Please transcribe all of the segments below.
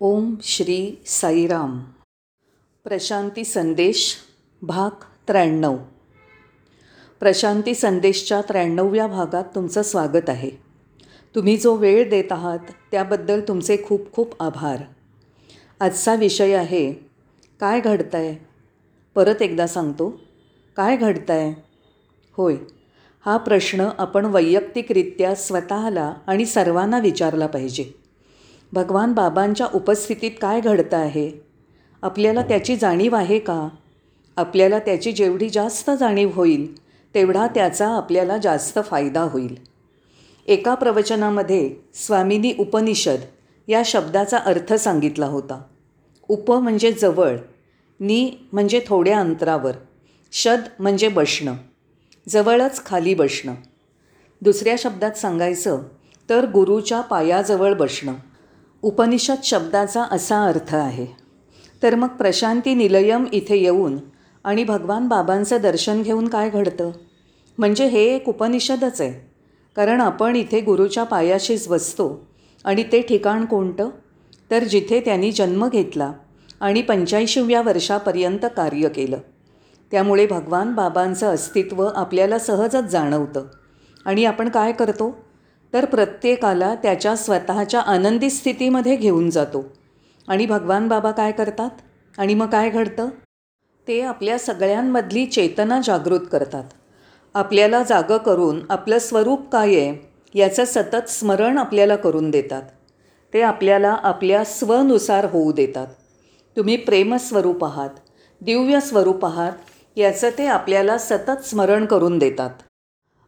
ओम श्री साईराम. प्रशांती संदेश भाग त्र्याण्णव. प्रशांती संदेशच्या त्र्याण्णव्या भागात तुमचं स्वागत आहे. तुम्ही जो वेळ देत आहात त्याबद्दल तुमचे खूप खूप आभार. आजचा विषय आहे काय घडतंय? आहे परत एकदा सांगतो काय घडतंय? आहे होय हा प्रश्न आपण वैयक्तिकरित्या स्वतःला आणि सर्वांना विचारला पाहिजे. भगवान बाबांच्या उपस्थितीत काय घडतं आहे? आपल्याला त्याची जाणीव आहे का? आपल्याला त्याची जेवढी जास्त जाणीव होईल तेवढा त्याचा आपल्याला जास्त फायदा होईल. एका प्रवचनामध्ये स्वामीनी उपनिषद या शब्दाचा अर्थ सांगितला होता. उप म्हणजे जवळ नी म्हणजे थोड्या अंतरावर शद म्हणजे बसणं जवळच खाली बसणं. दुसऱ्या शब्दात सांगायचं तर गुरुच्या पायाजवळ बसणं. उपनिषद शब्दाचा असा अर्थ आहे. तर मग प्रशांती निलयम इथे येऊन आणि भगवान बाबांचं दर्शन घेऊन काय घडतं? म्हणजे हे एक उपनिषदच आहे. कारण आपण इथे गुरुच्या पायाशीच बसतो आणि ते ठिकाण कोणतं? तर जिथे त्यांनी जन्म घेतला आणि पंच्याऐंशीव्या वर्षापर्यंत कार्य केलं. त्यामुळे भगवान बाबांचं अस्तित्व आपल्याला सहजच जाणवतं. आणि आपण काय करतो? तर प्रत्येकाला त्याच्या स्वतःच्या आनंदी स्थितीमध्ये घेऊन जातो. आणि भगवान बाबा काय करतात? आणि मग काय घडतं? ते आपल्या सगळ्यांमधली चेतना जागृत करतात. आपल्याला जागं करून आपलं स्वरूप काय आहे याचं सतत स्मरण आपल्याला करून देतात. ते आपल्याला आपल्या स्वनुसार होऊ देतात. तुम्ही प्रेमस्वरूप आहात दिव्य स्वरूप आहात याचं ते आपल्याला सतत स्मरण करून देतात.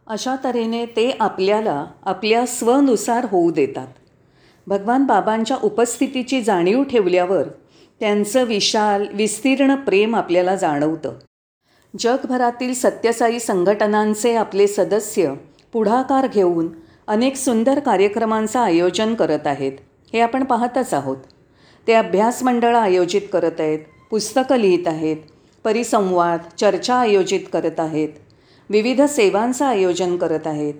अशा तऱ्हेने ते आपल्याला आपल्या स्वनुसार होऊ देतात. भगवान बाबांच्या उपस्थितीची जाणीव ठेवल्यावर त्यांचं विशाल विस्तीर्ण प्रेम आपल्याला जाणवतं. जगभरातील सत्यसाई संघटनांचे आपले सदस्य पुढाकार घेऊन अनेक सुंदर कार्यक्रमांचं आयोजन करत आहेत. हे आपण पाहतच आहोत. ते अभ्यास मंडळं आयोजित करत आहेत पुस्तकं लिहित आहेत परिसंवाद चर्चा आयोजित करत आहेत. विविध सेवांचं आयोजन करत आहेत.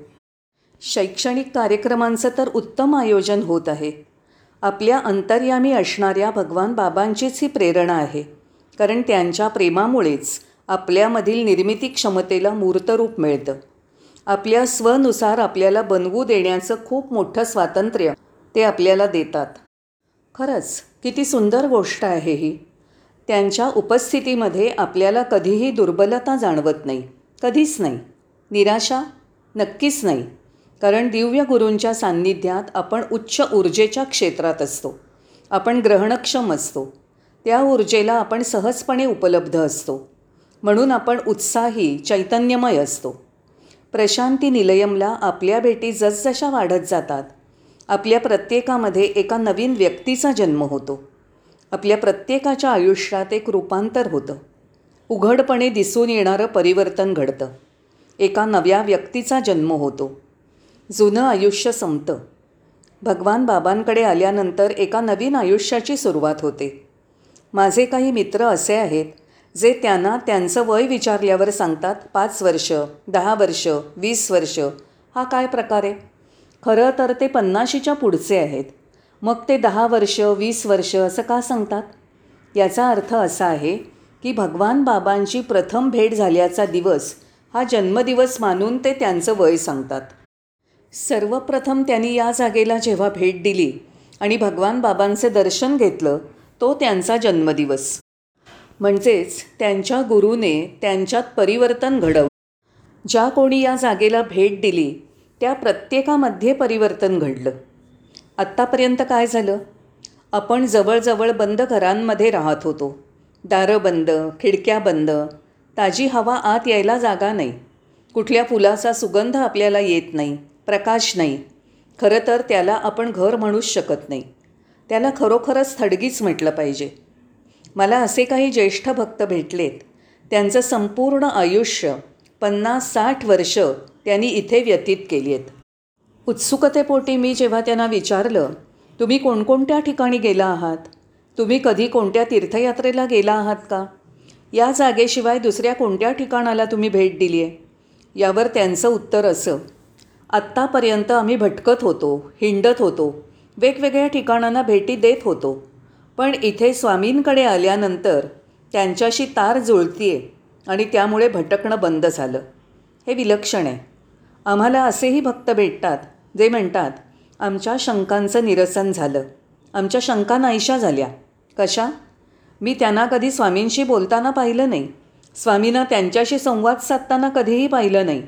शैक्षणिक कार्यक्रमांचं तर उत्तम आयोजन होत आहे. आपल्या अंतर्यामी असणाऱ्या भगवान बाबांचीच ही प्रेरणा आहे. कारण त्यांच्या प्रेमामुळेच आपल्यामधील निर्मिती क्षमतेला मूर्तरूप मिळतं. आपल्या स्वनुसार आपल्याला बनवू देण्याचं खूप मोठं स्वातंत्र्य ते आपल्याला देतात. खरंच किती सुंदर गोष्ट आहे ही. त्यांच्या उपस्थितीमध्ये आपल्याला कधीही दुर्बलता जाणवत नाही. कधीच नाही. निराशा नक्कीच नाही. कारण दिव्य गुरूंच्या सान्निध्यात आपण उच्च ऊर्जेच्या क्षेत्रात असतो. आपण ग्रहणक्षम असतो. त्या ऊर्जेला आपण सहजपणे उपलब्ध असतो. म्हणून आपण उत्साही चैतन्यमय असतो. प्रशांती निलयमला आपल्या भेटी जसजशा वाढत जातात. आपल्या प्रत्येकामध्ये एका नवीन व्यक्तीचा जन्म होतो. आपल्या प्रत्येकाच्या आयुष्यात एक रूपांतर होतं. उघडपणे दिसून येणारं परिवर्तन घडतं. एका नव्या व्यक्तीचा जन्म होतो. जुनं आयुष्य संपतं. भगवान बाबांकडे आल्यानंतर एका नवीन आयुष्याची सुरुवात होते. माझे काही मित्र असे आहेत जे त्यांना त्यांचं वय विचारल्यावर सांगतात पाच वर्ष दहा वर्ष वीस वर्ष हा काय प्रकार आहे? खरं तर ते पन्नाशीच्या पुढचे आहेत. मग ते दहा वर्ष वीस वर्ष असं का सांगतात? याचा अर्थ असा आहे की भगवान बाबांची प्रथम भेट झाल्याचा दिवस हा जन्मदिवस मानून ते त्यांचं वय सांगतात. सर्वप्रथम त्यांनी या जागेला जेव्हा भेट दिली आणि भगवान बाबांचे दर्शन घेतलं तो त्यांचा जन्मदिवस. म्हणजेच त्यांच्या गुरुने त्यांच्यात परिवर्तन घडवलं. ज्या कोणी या जागेला भेट दिली त्या प्रत्येकामध्ये परिवर्तन घडलं. आत्तापर्यंत काय झालं? आपण जवळजवळ बंद घरांमध्ये राहत होतो. दारं बंद खिडक्या बंद. ताजी हवा आत यायला जागा नाही. कुठल्या फुलाचा सुगंध आपल्याला येत नाही प्रकाश नाही. खरं तर त्याला आपण घर म्हणूच शकत नाही. त्याला खरोखरच थडगीच म्हटलं पाहिजे. मला असे काही ज्येष्ठ भक्त भेटलेत. त्यांचं संपूर्ण आयुष्य पन्नास साठ वर्ष त्यांनी इथे व्यतीत केली आहेत उत्सुकतेपोटी मी जेव्हा त्यांना विचारलं तुम्ही कोणकोणत्या ठिकाणी गेला आहात? तुम्ही कधी कोणत्या तीर्थयात्रेला गेला आहात का? या जागेशिवाय दुसऱ्या कोणत्या ठिकाणाला तुम्ही भेट दिली आहे यावर त्यांचं उत्तर असं. आत्तापर्यंत आम्ही भटकत होतो हिंडत होतो वेगवेगळ्या ठिकाणांना भेटी देत होतो. पण इथे स्वामींकडे आल्यानंतर त्यांच्याशी तार जुळतीये आणि त्यामुळे भटकणं बंद झालं. हे विलक्षण आहे. आम्हाला असेही भक्त भेटतात जे म्हणतात आमच्या शंकांचं निरसन झालं. आमच्या शंका नाहीशा झाल्या. कशा? मी त्यांना कधी स्वामींशी बोलताना पाहिलं नाही. स्वामींना त्यांच्याशी संवाद साधताना कधीही पाहिलं नाही.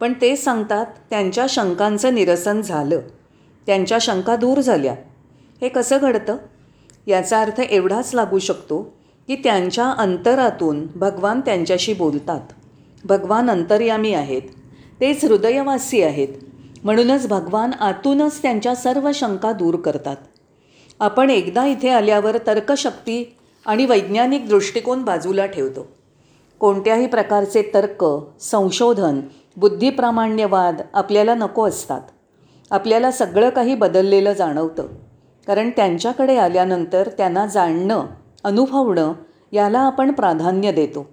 पण ते सांगतात त्यांच्या शंकांचं निरसन झालं. त्यांच्या शंका दूर झाल्या. हे कसं घडतं? याचा अर्थ एवढाच लागू शकतो की त्यांच्या अंतरातून भगवान त्यांच्याशी बोलतात. भगवान अंतर्यामी आहेत. तेच हृदयवासी आहेत. म्हणूनच भगवान आतूनच त्यांच्या सर्व शंका दूर करतात. आपण एकदा इथे आल्यावर तर्कशक्ती आणि वैज्ञानिक दृष्टिकोन बाजूला ठेवतो. कोणत्याही प्रकारचे तर्क संशोधन बुद्धिप्रामाण्यवाद आपल्याला नको असतात. आपल्याला सगळं काही बदललेलं जाणवतं. कारण त्यांच्याकडे आल्यानंतर त्यांना जाणणं अनुभवणं याला आपण प्राधान्य देतो.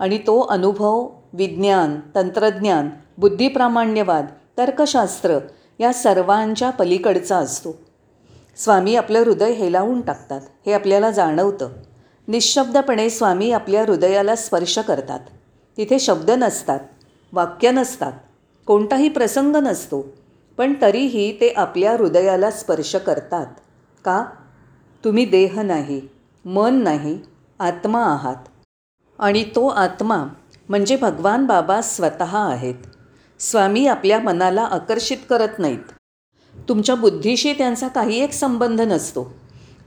आणि तो अनुभव विज्ञान तंत्रज्ञान बुद्धिप्रामाण्यवाद तर्कशास्त्र या सर्वांच्या पलीकडचा असतो. स्वामी आपलं हृदय हेलावून टाकतात हे आपल्याला जाणवतं. निशब्दपणे स्वामी आपल्या हृदयाला स्पर्श करतात. तिथे शब्द नसतात वाक्य नसतात कोणताही प्रसंग नसतो पण तरीही ते आपल्या हृदयाला स्पर्श करतात. का? तुम्ही देह नाही मन नाही आत्मा आहात. आणि तो आत्मा म्हणजे भगवान बाबा स्वतः आहेत. स्वामी आपल्या मनाला आकर्षित करत नाहीत. तुमच्या बुद्धीशी त्यांचा काही एक संबंध नसतो.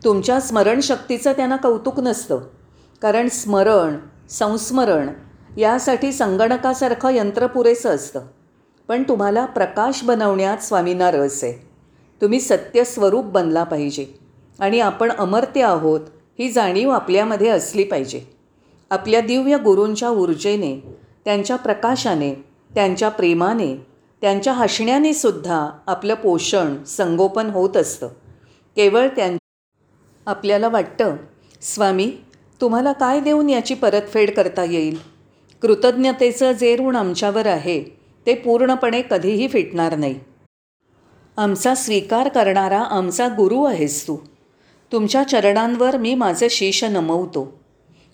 तुमच्या स्मरणशक्तीचं त्यांना कौतुक नसतं. कारण स्मरण संस्मरण यासाठी संगणकासारखं यंत्र पुरेसं असतं. पण तुम्हाला प्रकाश बनवण्यात स्वामींना रस आहे. तुम्ही सत्यस्वरूप बनला पाहिजे. आणि आपण अमर्त्य आहोत ही जाणीव आपल्यामध्ये असली पाहिजे. आपल्या दिव्य गुरूंच्या ऊर्जेने त्यांच्या प्रकाशाने त्यांच्या प्रेमाने त्यांच्या हसण्याने सुद्धा आपलं पोषण संगोपन होत असतं. केवळ त्यां आपल्याला वाटतं स्वामी तुम्हाला काय देऊन याची परतफेड करता येईल? कृतज्ञतेचं जे ऋण आमच्यावर आहे ते पूर्णपणे कधीही फिटणार नाही. आमचा स्वीकार करणारा आमचा गुरु आहेस तू. तुमच्या चरणांवर मी माझं शीश नमवतो.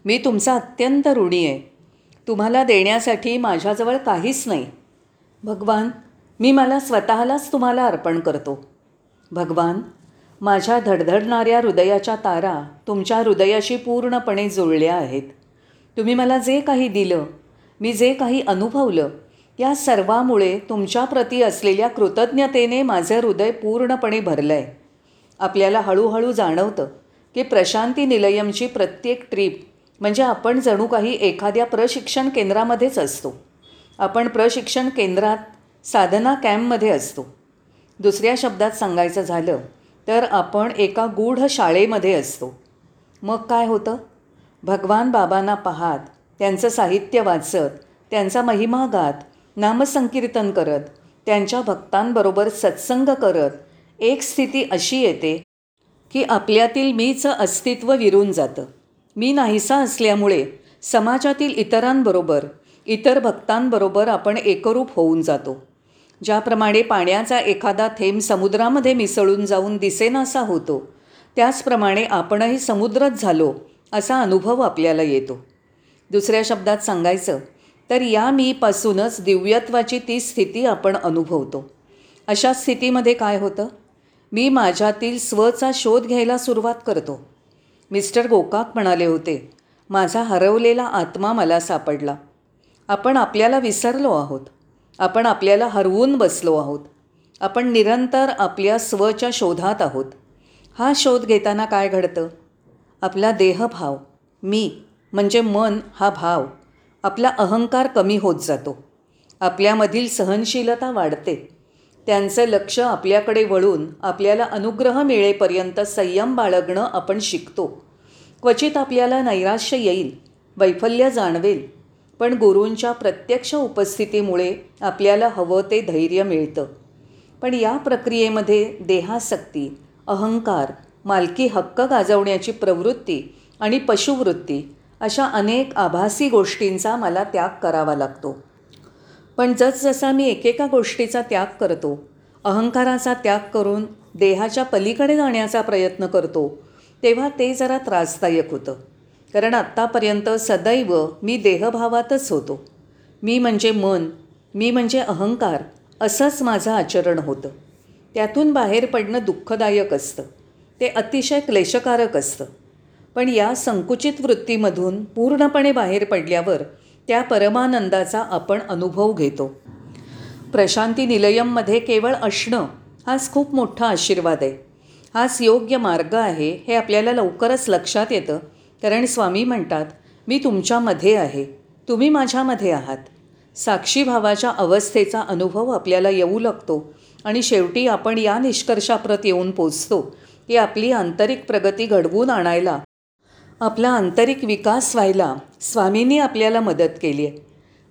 मी तुमचा अत्यंत ऋणी आहे. तुम्हाला देण्यासाठी माझ्याजवळ काहीच नाही. भगवान मी मला स्वतःलाच तुम्हाला अर्पण करतो. भगवान माझ्या धडधडणाऱ्या हृदयाच्या तारा तुमच्या हृदयाशी पूर्णपणे जुळल्या आहेत. तुम्ही मला जे काही दिलं मी जे काही अनुभवलं या सर्वामुळे तुमच्याप्रती असलेल्या कृतज्ञतेने माझं हृदय पूर्णपणे भरलं आहे आपल्याला हळूहळू जाणवतं की प्रशांती निलयमची प्रत्येक ट्रीप म्हणजे आपण जणू काही एखाद्या प्रशिक्षण केंद्रामध्येच असतो. आपण प्रशिक्षण केंद्रात साधना कॅम्पमध्ये असतो. दुसऱ्या शब्दात सांगायचं झालं तर आपण एका गूढ शाळेमध्ये असतो. मग काय होतं? भगवान बाबांना पाहात त्यांचं साहित्य वाचत त्यांचा महिमा गात नामसंकीर्तन करत त्यांच्या भक्तांबरोबर सत्संग करत एक स्थिती अशी येते की आपल्यातील मीचं अस्तित्व विरून जातं. मी नाहीसा असल्यामुळे समाजातील इतरांबरोबर इतर भक्तांबरोबर आपण एकरूप होऊन जातो. ज्याप्रमाणे पाण्याचा एखादा थेंब समुद्रामध्ये मिसळून जाऊन दिसेनासा होतो त्याचप्रमाणे आपणही समुद्रच झालो असा अनुभव आपल्याला येतो. दुसऱ्या शब्दात सांगायचं तर या मीपासूनच दिव्यत्वाची ती स्थिती आपण अनुभवतो. अशा स्थितीमध्ये काय होतं? मी माझ्यातील स्वचा शोध घ्यायला सुरुवात करतो. मिस्टर गोकाक म्हणाले होते माझा हरवलेला आत्मा मला सापडला. आपण आपल्याला विसरलो आहोत. आपण आपल्याला हरवून बसलो आहोत. आपण निरंतर आपल्या स्वच्या शोधात आहोत. हा शोध घेताना काय घडतं? आपला देहभाव मी म्हणजे मन हा भाव आपला अहंकार कमी होत जातो. आपल्यामधील सहनशीलता वाढते. त्यांचं लक्ष आपल्याकडे वळून आपल्याला अनुग्रह मिळेपर्यंत संयम बाळगणं आपण शिकतो. क्वचित आपल्याला नैराश्य येईल वैफल्य जाणवेल पण गुरूंच्या प्रत्यक्ष उपस्थितीमुळे आपल्याला हवं ते धैर्य मिळतं. पण या प्रक्रियेमध्ये देहासक्ती अहंकार मालकी हक्क गाजवण्याची प्रवृत्ती आणि पशुवृत्ती अशा अनेक आभासी गोष्टींचा मला त्याग करावा लागतो. पण जसजसा मी एकेका गोष्टीचा त्याग करतो अहंकाराचा त्याग करून देहाच्या पलीकडे जाण्याचा प्रयत्न करतो तेव्हा ते जरा त्रासदायक होतं. कारण आत्तापर्यंत सदैव मी देहभावातच होतो. मी म्हणजे मन मी म्हणजे अहंकार असंच माझं आचरण होतं. त्यातून बाहेर पडणं दुःखदायक असतं. ते अतिशय क्लेशकारक असतं. पण या संकुचित वृत्तीमधून पूर्णपणे बाहेर पडल्यावर त्या परमानंदाचा आपण अनुभव घेतो. प्रशांती निलयममध्ये केवळ असणं हाच खूप मोठा आशीर्वाद आहे. हाच योग्य मार्ग आहे हे आपल्याला लवकरच लक्षात येतं कारण स्वामी म्हणतात मी तुमच्यामध्ये आहे. तुम्ही माझ्यामध्ये आहात. साक्षी भावाच्या अवस्थेचा अनुभव आपल्याला येऊ लागतो आणि शेवटी आपण या निष्कर्षाप्रत येऊन पोचतो की आपली आंतरिक प्रगती घडवून आणायला आपला आंतरिक विकास व्हायला स्वामींनी आपल्याला मदत केली आहे.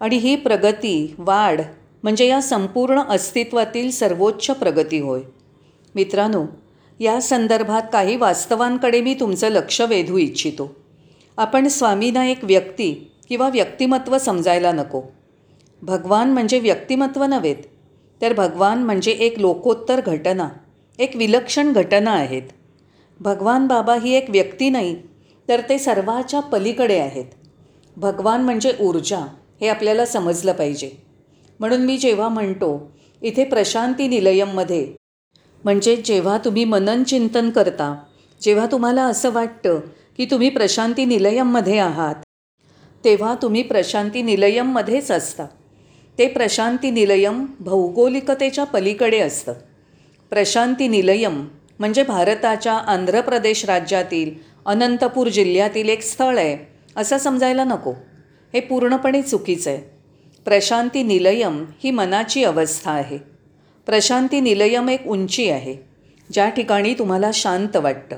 आणि ही प्रगती वाढ म्हणजे या संपूर्ण अस्तित्वातील सर्वोच्च प्रगती होय. मित्रांनो या संदर्भात काही वास्तवांकडे मी तुमचं लक्ष वेधू इच्छितो. आपण स्वामींना एक व्यक्ती किंवा व्यक्तिमत्व समजायला नको. भगवान म्हणजे व्यक्तिमत्व नव्हेत तर भगवान म्हणजे एक लोकोत्तर घटना एक विलक्षण घटना आहेत. भगवान बाबा ही एक व्यक्ती नाही तर ते सर्वाच्या पलीकडे आहेत. भगवान म्हणजे ऊर्जा हे आपल्याला समजलं पाहिजे. म्हणून मी जेव्हा म्हणतो इथे प्रशांती निलयममध्ये म्हणजे जेव्हा तुम्ही मनन चिंतन करता जेव्हा तुम्हाला असं वाटतं की तुम्ही प्रशांती निलयममध्ये आहात. तेव्हा तुम्ही प्रशांती निलयममध्येच असता. ते प्रशांती निलयम भौगोलिकतेच्या पलीकडे असतं. प्रशांती निलयम म्हणजे भारताच्या आंध्र प्रदेश राज्यातील अनंतपूर जिल्ह्यातील एक स्थळ आहे. असं समजायला नको. हे पूर्णपणे चुकीचं आहे. प्रशांती निलयम ही मनाची अवस्था आहे. प्रशांती निलयम एक उंची आहे. ज्या ठिकाणी तुम्हाला शांत वाटतं.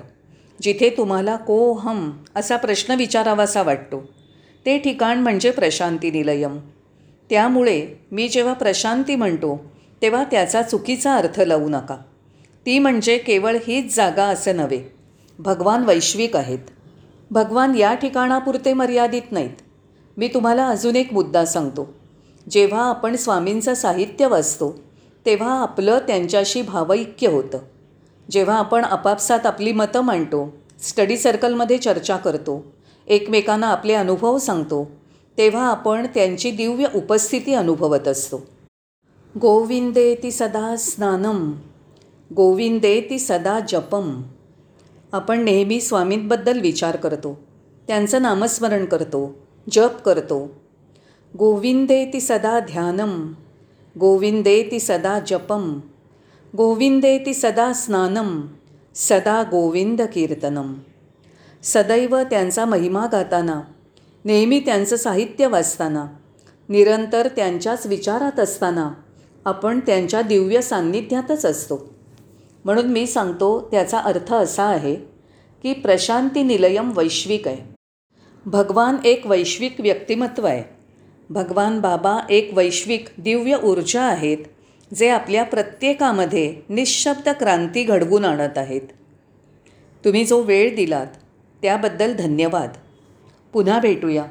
जिथे तुम्हाला को हम असा प्रश्न विचारावासा वाटतो. ते ठिकाण म्हणजे प्रशांती निलयम. त्यामुळे मी जेव्हा प्रशांती म्हणतो तेव्हा त्याचा चुकीचा अर्थ लावू नका. ती म्हणजे केवळ हीच जागा असं नव्हे. भगवान वैश्विक आहेत. भगवान या ठिकाणापुरते मर्यादित नाहीत. मी तुम्हाला अजून एक मुद्दा सांगतो. जेव्हा आपण स्वामींचं साहित्य वाचतो तेव्हा आपलं त्यांच्याशी भावैक्य होतं. जेव्हा आपण आपापसात आपली मतं मांडतो स्टडी सर्कलमध्ये चर्चा करतो एकमेकांना आपले अनुभव सांगतो तेव्हा आपण त्यांची दिव्य उपस्थिती अनुभवत असतो. गोविंदे ती सदा स्नानम गोविंदेती सदा जपम. आपण नेहमी स्वामींबद्दल विचार करतो त्यांचं नामस्मरण करतो जप करतो. गोविंदे ती सदा ध्यानम गोविंदेती सदा जपम. गोविंदेति सदा स्नानम सदा गोविंद कीर्तनम सदैव त्यांचा महिमा गाताना नेहमी त्यांचं साहित्य वाचताना निरंतर त्यांच्याच विचारात असताना आपण त्यांच्या दिव्य सान्निध्यातच असतो म्हणून मी सांगतो त्याचा अर्थ असा आहे की प्रशांती निलयम वैश्विक आहे भगवान एक वैश्विक व्यक्तिमत्व आहे भगवान बाबा एक वैश्विक दिव्य ऊर्जा आहेत जे आपल्या प्रत्येकामध्ये निशब्द क्रांती घडवून आणत आहेत. तुम्ही जो वेळ दिलात त्याबद्दल धन्यवाद. पुन्हा भेटूया.